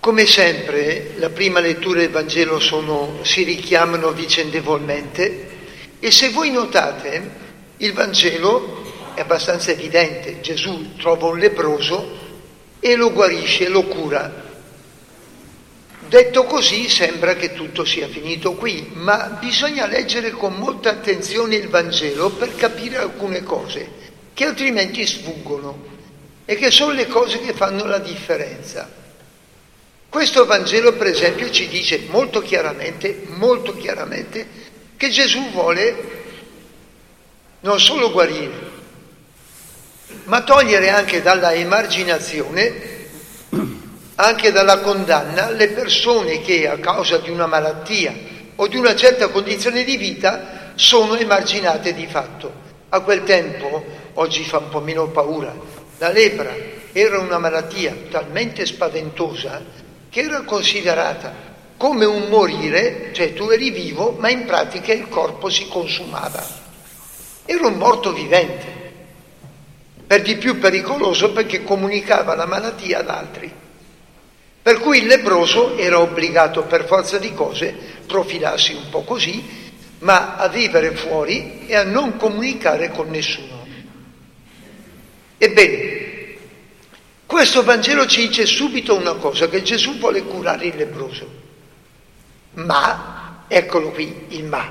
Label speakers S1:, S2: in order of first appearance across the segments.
S1: Come sempre, la prima lettura del Vangelo sono, si richiamano vicendevolmente e se voi notate, il Vangelo è abbastanza evidente. Gesù trova un leproso e lo guarisce, lo cura. Detto così sembra che tutto sia finito qui, ma bisogna leggere con molta attenzione il Vangelo per capire alcune cose che altrimenti sfuggono e che sono le cose che fanno la differenza. Questo Vangelo, per esempio, ci dice molto chiaramente, molto chiaramente, che Gesù vuole non solo guarire, ma togliere anche dalla emarginazione, anche dalla condanna, le persone che a causa di una malattia o di una certa condizione di vita sono emarginate di fatto. A quel tempo, oggi fa un po' meno paura, la lepra era una malattia talmente spaventosa che era considerata come un morire, cioè tu eri vivo, ma in pratica il corpo si consumava. Era un morto vivente, per di più pericoloso perché comunicava la malattia ad altri. Per cui il lebroso era obbligato per forza di cose profilarsi un po' così, ma a vivere fuori e a non comunicare con nessuno. Ebbene, questo Vangelo ci dice subito una cosa, che Gesù vuole curare il lebroso. Ma, eccolo qui, il ma.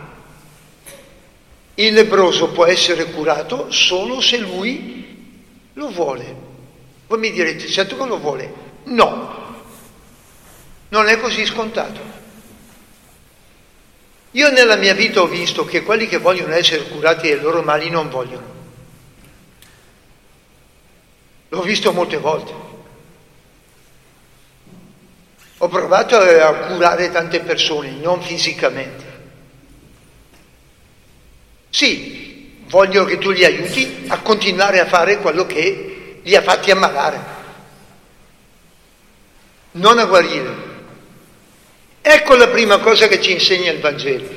S1: Il lebroso può essere curato solo se lui lo vuole. Voi mi direte, certo che lo vuole. No, non è così scontato. Io nella mia vita ho visto che quelli che vogliono essere curati dai loro mali non vogliono. L'ho visto molte volte. Ho provato a curare tante persone, non fisicamente. Sì, voglio che tu li aiuti a continuare a fare quello che li ha fatti ammalare, non a guarire. Ecco la prima cosa che ci insegna il Vangelo.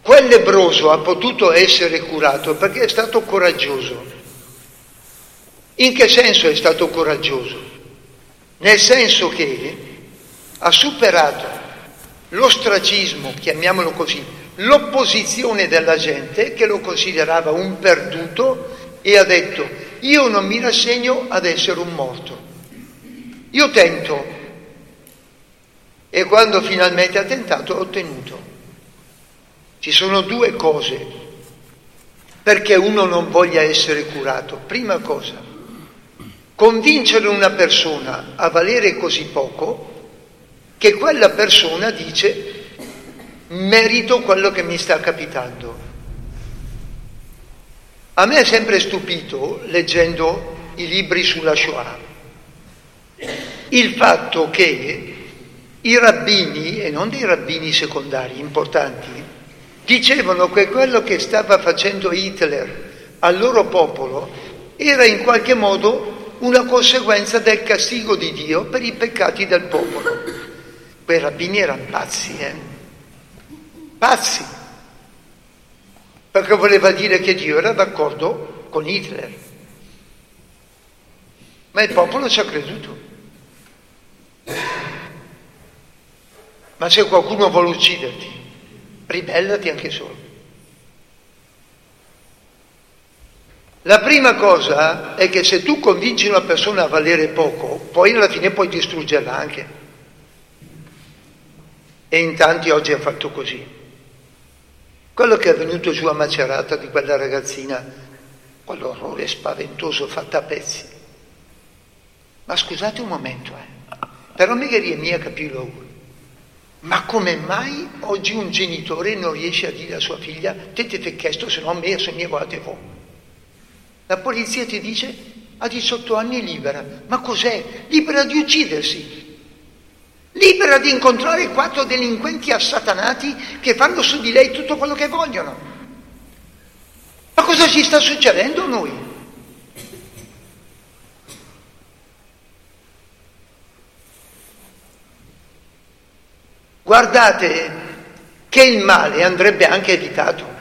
S1: Quel lebroso ha potuto essere curato perché è stato coraggioso. In che senso è stato coraggioso? Nel senso che ha superato l'ostracismo, chiamiamolo così, l'opposizione della gente che lo considerava un perduto e ha detto io non mi rassegno ad essere un morto. Io tento e quando finalmente ha tentato ha ottenuto. Ci sono due cose perché uno non voglia essere curato. Prima cosa, convincere una persona a valere così poco che quella persona dice merito quello che mi sta capitando. A me è sempre stupito, leggendo i libri sulla Shoah, il fatto che i rabbini, e non dei rabbini secondari importanti, dicevano che quello che stava facendo Hitler al loro popolo era in qualche modo una conseguenza del castigo di Dio per i peccati del popolo. Quei rabbini erano pazzi, eh? Pazzi. Perché voleva dire che Dio era d'accordo con Hitler. Ma il popolo ci ha creduto. Ma se qualcuno vuole ucciderti, ribellati anche solo. La prima cosa è che se tu convinci una persona a valere poco, poi alla fine puoi distruggerla anche. E in tanti oggi ha fatto così. Quello che è venuto giù a Macerata di quella ragazzina, quell'orrore spaventoso fatta a pezzi. Ma scusate un momento, eh. però mica è mia capirlo. Ma come mai oggi un genitore non riesce a dire a sua figlia, te ti fai chiesto, se no a me, se mi guardate voi. La polizia ti dice a 18 anni libera. Ma cos'è? Libera di uccidersi. Libera di incontrare quattro delinquenti assatanati che fanno su di lei tutto quello che vogliono. Ma cosa ci sta succedendo a noi? Guardate che il male andrebbe anche evitato.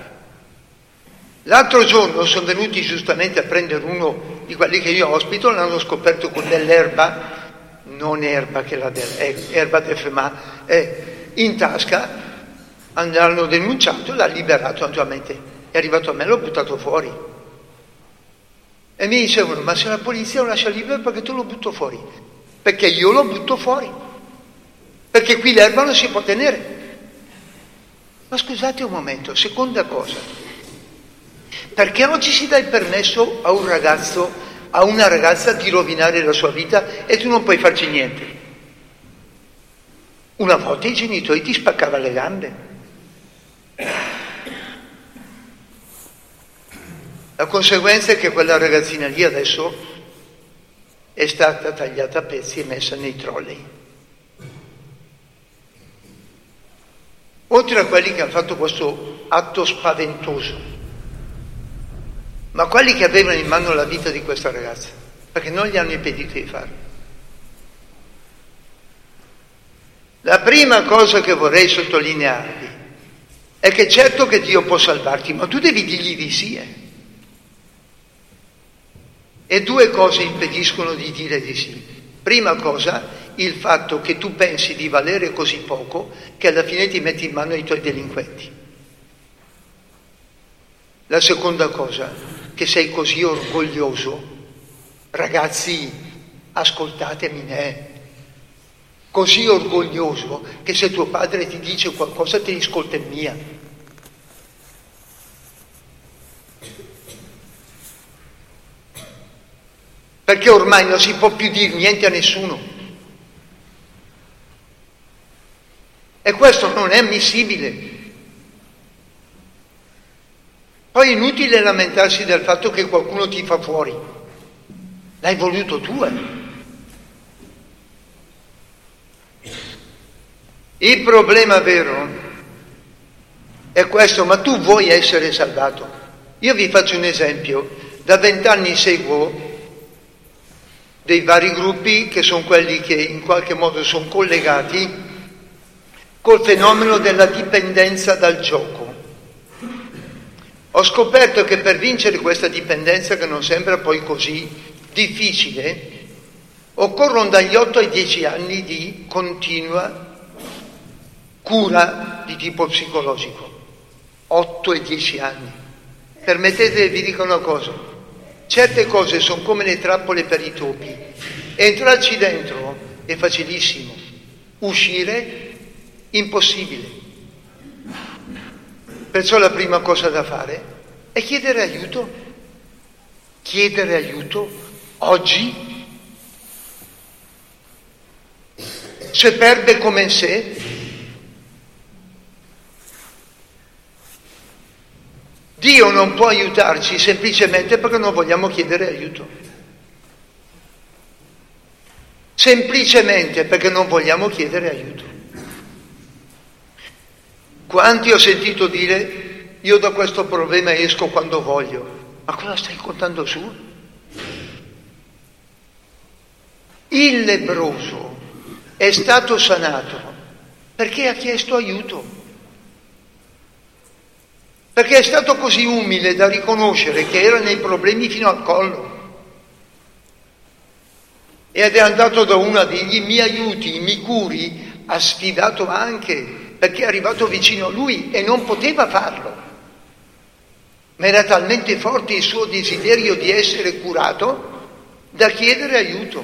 S1: L'altro giorno sono venuti giustamente a prendere uno di quelli che io ospito, l'hanno scoperto con dell'erba, non erba che la del, è erba del FEMA, è in tasca, l'hanno denunciato e l'ha liberato naturalmente. È arrivato a me l'ho buttato fuori. E mi dicevano, ma se la polizia lo lascia libero perché tu lo butto fuori? Perché io lo butto fuori. Perché qui l'erba non si può tenere. Ma scusate un momento, seconda cosa. Perché oggi si dà il permesso a un ragazzo, a una ragazza di rovinare la sua vita e tu non puoi farci niente? Una volta i genitori ti spaccavano le gambe. La conseguenza è che quella ragazzina lì adesso è stata tagliata a pezzi e messa nei trolley. Oltre a quelli che hanno fatto questo atto spaventoso, ma quelli che avevano in mano la vita di questa ragazza, perché non gli hanno impedito di farlo. La prima cosa che vorrei sottolinearvi è che certo che Dio può salvarti, ma tu devi dirgli di sì. Eh. E due cose impediscono di dire di sì. Prima cosa, il fatto che tu pensi di valere così poco che alla fine ti metti in mano i tuoi delinquenti. La seconda cosa, che sei così orgoglioso. Ragazzi, ascoltatemi, eh. Così orgoglioso che se tuo padre ti dice qualcosa ti ascolta mia. Perché ormai non si può più dire niente a nessuno. E questo non è ammissibile. Poi è inutile lamentarsi del fatto che qualcuno ti fa fuori. L'hai voluto tu, eh? Il problema vero è questo, ma tu vuoi essere salvato. Io vi faccio un esempio. Da vent'anni seguo dei vari gruppi che sono quelli che in qualche modo sono collegati col fenomeno della dipendenza dal gioco. Ho scoperto che per vincere questa dipendenza, che non sembra poi così difficile, occorrono dagli 8 ai 10 anni di continua cura di tipo psicologico. 8 e 10 anni. Permettete, vi dico una cosa, certe cose sono come le trappole per i topi. Entrarci dentro è facilissimo, uscire impossibile. Perciò la prima cosa da fare è chiedere aiuto. Chiedere aiuto oggi. Se perde come in sé, Dio non può aiutarci semplicemente perché non vogliamo chiedere aiuto. Semplicemente perché non vogliamo chiedere aiuto. Quanti ho sentito dire io da questo problema esco quando voglio? Ma cosa stai contando su? Il lebroso è stato sanato perché ha chiesto aiuto, perché è stato così umile da riconoscere che era nei problemi fino al collo ed è andato da una degli mi aiuti, mi curi, ha sfidato anche perché è arrivato vicino a lui e non poteva farlo. ma era talmente forte il suo desiderio di essere curato da chiedere aiuto.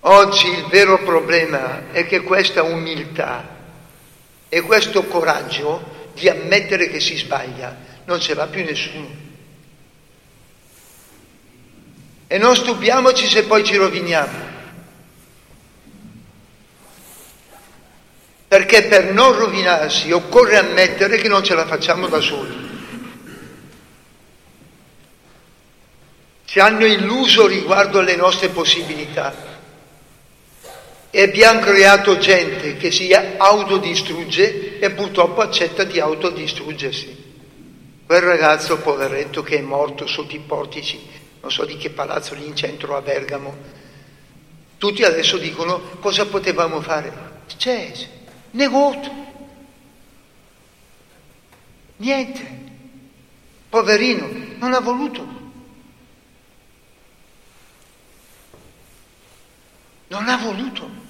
S1: Oggi il vero problema è che questa umiltà e questo coraggio di ammettere che si sbaglia non ce l'ha più nessuno. E non stupiamoci se poi ci roviniamo. Perché per non rovinarsi occorre ammettere che non ce la facciamo da soli. Ci hanno illuso riguardo alle nostre possibilità e abbiamo creato gente che si autodistrugge e purtroppo accetta di autodistruggersi. Quel ragazzo poveretto che è morto sotto i portici, non so di che palazzo lì in centro a Bergamo, tutti adesso dicono cosa potevamo fare. C'è, negoto. Niente. Poverino, non ha voluto. Non ha voluto.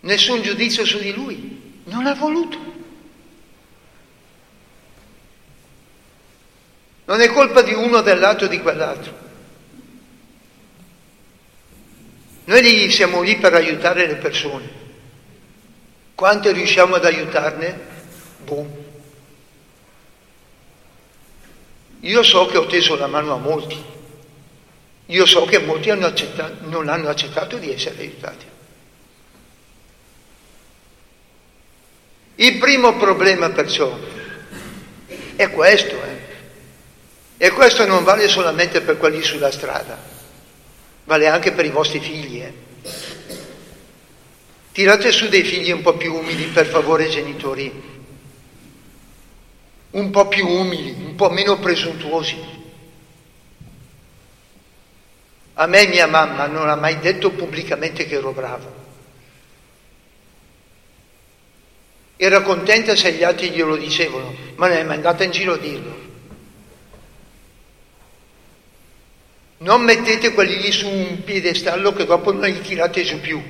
S1: Nessun giudizio su di lui. Non ha voluto. Non è colpa di uno dell'altro o di quell'altro. Noi siamo lì per aiutare le persone. Quante riusciamo ad aiutarne? Boh. Io so che ho teso la mano a molti. Io so che molti hanno non hanno accettato di essere aiutati. Il primo problema perciò è questo, eh? e questo non vale solamente per quelli sulla strada, vale anche per i vostri figli. Eh? Tirate su dei figli un po' più umili, per favore, genitori, un po' più umili, un po' meno presuntuosi. A me mia mamma non ha mai detto pubblicamente che ero bravo. Era contenta se gli altri glielo dicevano, ma non è mai andata in giro a dirlo. Non mettete quelli lì su un piedestallo che dopo non li tirate su più.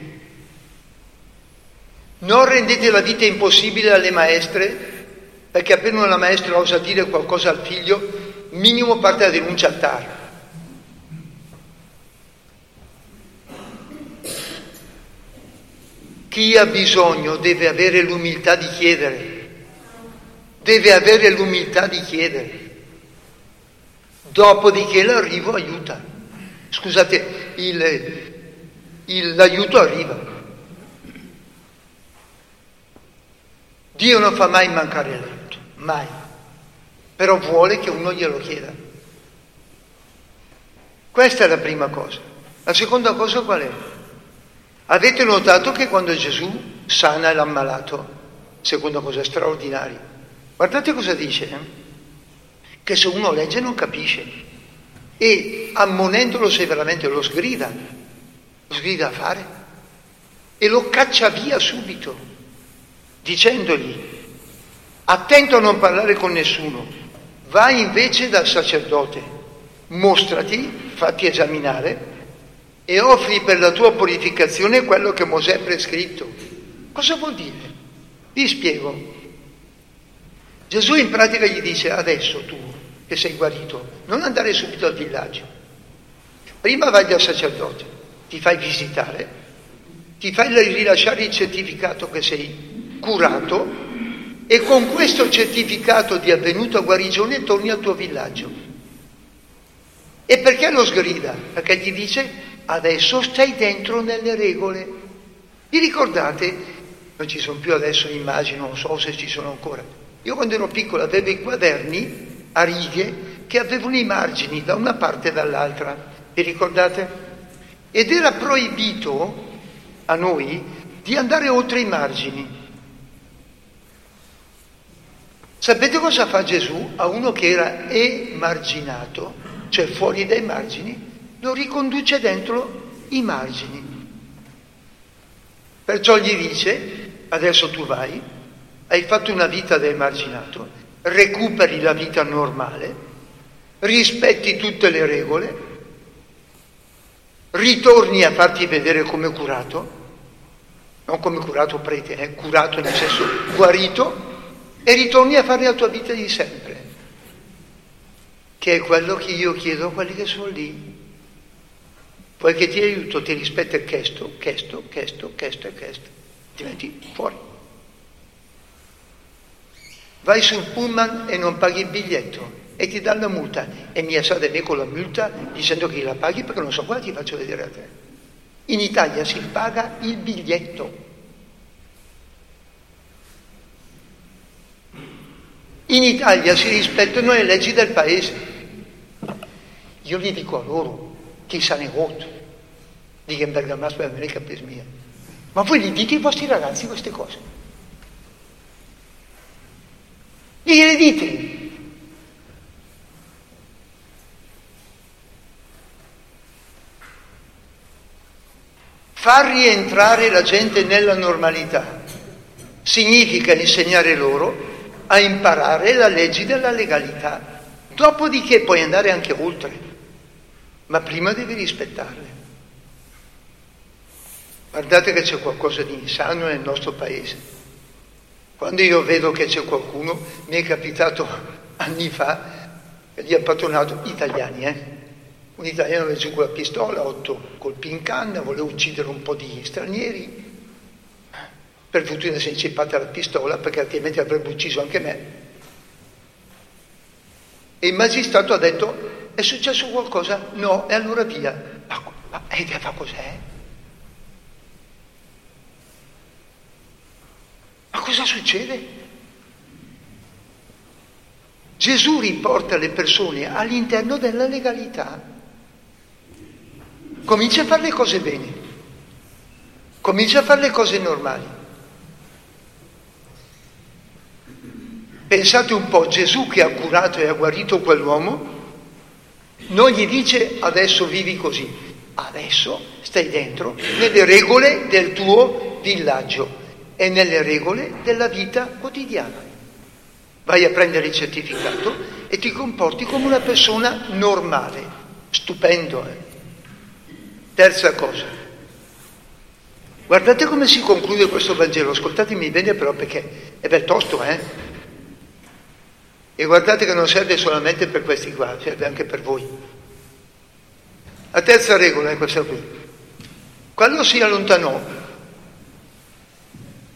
S1: Non rendete la vita impossibile alle maestre, perché appena una maestra osa dire qualcosa al figlio, minimo parte la denuncia al TAR. Chi ha bisogno deve avere l'umiltà di chiedere, deve avere l'umiltà di chiedere. Dopodiché l'arrivo aiuta. Scusate, il, il, l'aiuto arriva. Dio non fa mai mancare l'aiuto, mai. Però vuole che uno glielo chieda. Questa è la prima cosa. La seconda cosa qual è? Avete notato che quando Gesù sana l'ammalato, seconda cosa straordinaria, guardate cosa dice, eh? Che se uno legge non capisce e ammonendolo severamente lo sgrida, lo sgrida a fare e lo caccia via subito, dicendogli attento a non parlare con nessuno, vai invece dal sacerdote, mostrati, fatti esaminare e offri per la tua purificazione quello che Mosè ha prescritto. Cosa vuol dire? Vi spiego. Gesù in pratica gli dice adesso tu che sei guarito, non andare subito al villaggio. Prima vai dal sacerdote, ti fai visitare, ti fai rilasciare il certificato che sei curato e con questo certificato di avvenuta guarigione torni al tuo villaggio. E perché lo sgrida? Perché gli dice adesso stai dentro nelle regole. Vi ricordate? Non ci sono più adesso immagino, non so se ci sono ancora. Io quando ero piccolo avevo i quaderni a righe che avevano i margini da una parte e dall'altra. Vi ricordate? Ed era proibito a noi di andare oltre i margini. Sapete cosa fa Gesù a uno che era emarginato, cioè fuori dai margini? lo riconduce dentro i margini. Perciò gli dice, adesso tu vai, hai fatto una vita da emarginato, recuperi la vita normale, rispetti tutte le regole, ritorni a farti vedere come curato, non come curato prete, eh, curato nel senso guarito, e ritorni a fare la tua vita di sempre, che è quello che io chiedo a quelli che sono lì. Poi che ti aiuto, ti rispetta questo, questo, questo, questo e questo, ti metti fuori. Vai sul pullman e non paghi il biglietto e ti danno la multa e mi assade me con la multa dicendo che la paghi perché non so qua ti faccio vedere a te. In Italia si paga il biglietto. In Italia si rispettano le leggi del paese. Io gli dico a loro, chi sa ne voto, di che Bergamasco è America per mia. Ma voi gli dite ai vostri ragazzi queste cose? Gliele dite? Far rientrare la gente nella normalità significa insegnare loro a imparare la legge della legalità. Dopodiché puoi andare anche oltre, ma prima devi rispettarle. Guardate che c'è qualcosa di insano nel nostro paese. Quando io vedo che c'è qualcuno, mi è capitato anni fa, gli ha patronato italiani, eh? Un italiano aveva giù con la pistola, otto colpi in canna, voleva uccidere un po' di stranieri. Per fortuna si è incippata la pistola perché altrimenti avrebbe ucciso anche me. E il magistrato ha detto, è successo qualcosa? No, e allora via. Ma, ma, e fa cos'è? Cosa succede? Gesù riporta le persone all'interno della legalità. Comincia a fare le cose bene, comincia a fare le cose normali. Pensate un po', Gesù che ha curato e ha guarito quell'uomo, non gli dice adesso vivi così, adesso stai dentro nelle regole del tuo villaggio e nelle regole della vita quotidiana. Vai a prendere il certificato e ti comporti come una persona normale, stupendo. Eh? Terza cosa, guardate come si conclude questo Vangelo, ascoltatemi bene però perché è bel tosto, eh? E guardate che non serve solamente per questi qua, serve anche per voi. La terza regola è questa qui. Quando si allontanò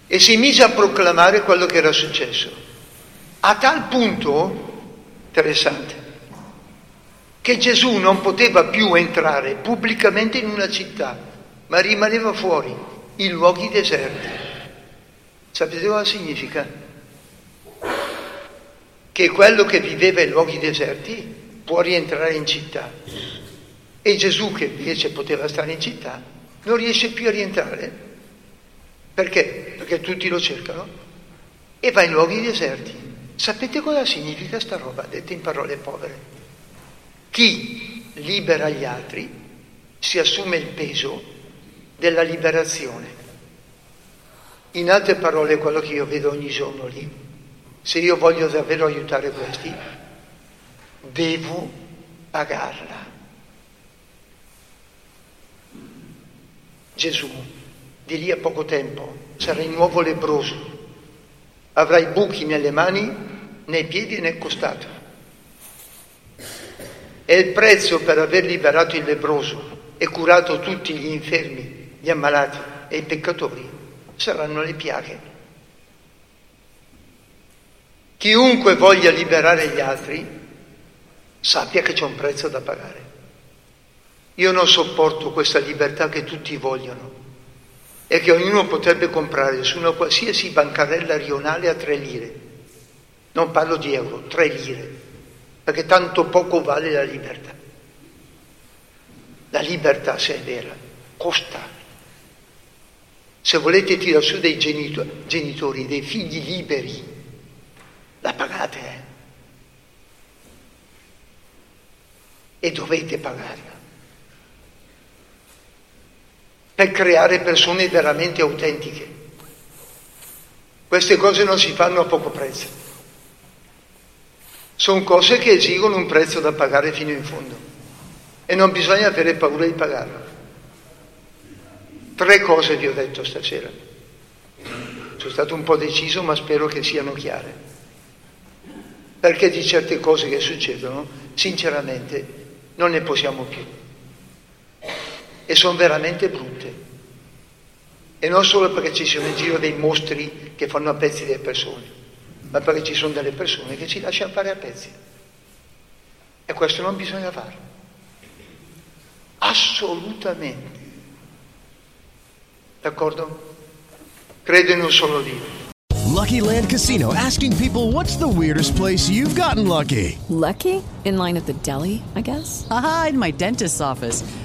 S1: e si mise a proclamare quello che era successo, a tal punto, interessante, che Gesù non poteva più entrare pubblicamente in una città, ma rimaneva fuori, in luoghi deserti. Sapete cosa significa? Che quello che viveva in luoghi deserti può rientrare in città e Gesù che invece poteva stare in città non riesce più a rientrare. Perché? Perché tutti lo cercano e va in luoghi deserti. Sapete cosa significa sta roba, detta in parole povere? Chi libera gli altri si assume il peso della liberazione. In altre parole, quello che io vedo ogni giorno lì, se io voglio davvero aiutare questi, devo pagarla. Gesù, di lì a poco tempo, sarai nuovo lebroso, avrai buchi nelle mani, nei piedi e nel costato. E il prezzo per aver liberato il lebroso e curato tutti gli infermi, gli ammalati e i peccatori. Saranno le piaghe. Chiunque voglia liberare gli altri sappia che c'è un prezzo da pagare. Io non sopporto questa libertà che tutti vogliono e che ognuno potrebbe comprare su una qualsiasi bancarella rionale a tre lire. Non parlo di euro, tre lire perché tanto poco vale la libertà. La libertà, se è vera, costa. Se volete tirare su dei genitori, dei figli liberi, la pagate. Eh? E dovete pagarla. Per creare persone veramente autentiche. Queste cose non si fanno a poco prezzo. Sono cose che esigono un prezzo da pagare fino in fondo e non bisogna avere paura di pagarlo. Tre cose vi ho detto stasera. sono stato un po' deciso, ma spero che siano chiare. Perché di certe cose che succedono, sinceramente, non ne possiamo più. E sono veramente brutte. E non solo perché ci sono in giro dei mostri che fanno a pezzi le persone, ma perché ci sono delle persone che ci lasciano fare a pezzi. E questo non bisogna farlo. Assolutamente. D'accordo? Credo in un solo Dio.
S2: Lucky Land Casino asking people what's the weirdest place you've gotten lucky?
S3: Lucky? In line at the deli, I guess?
S4: Aha, in my dentist's office.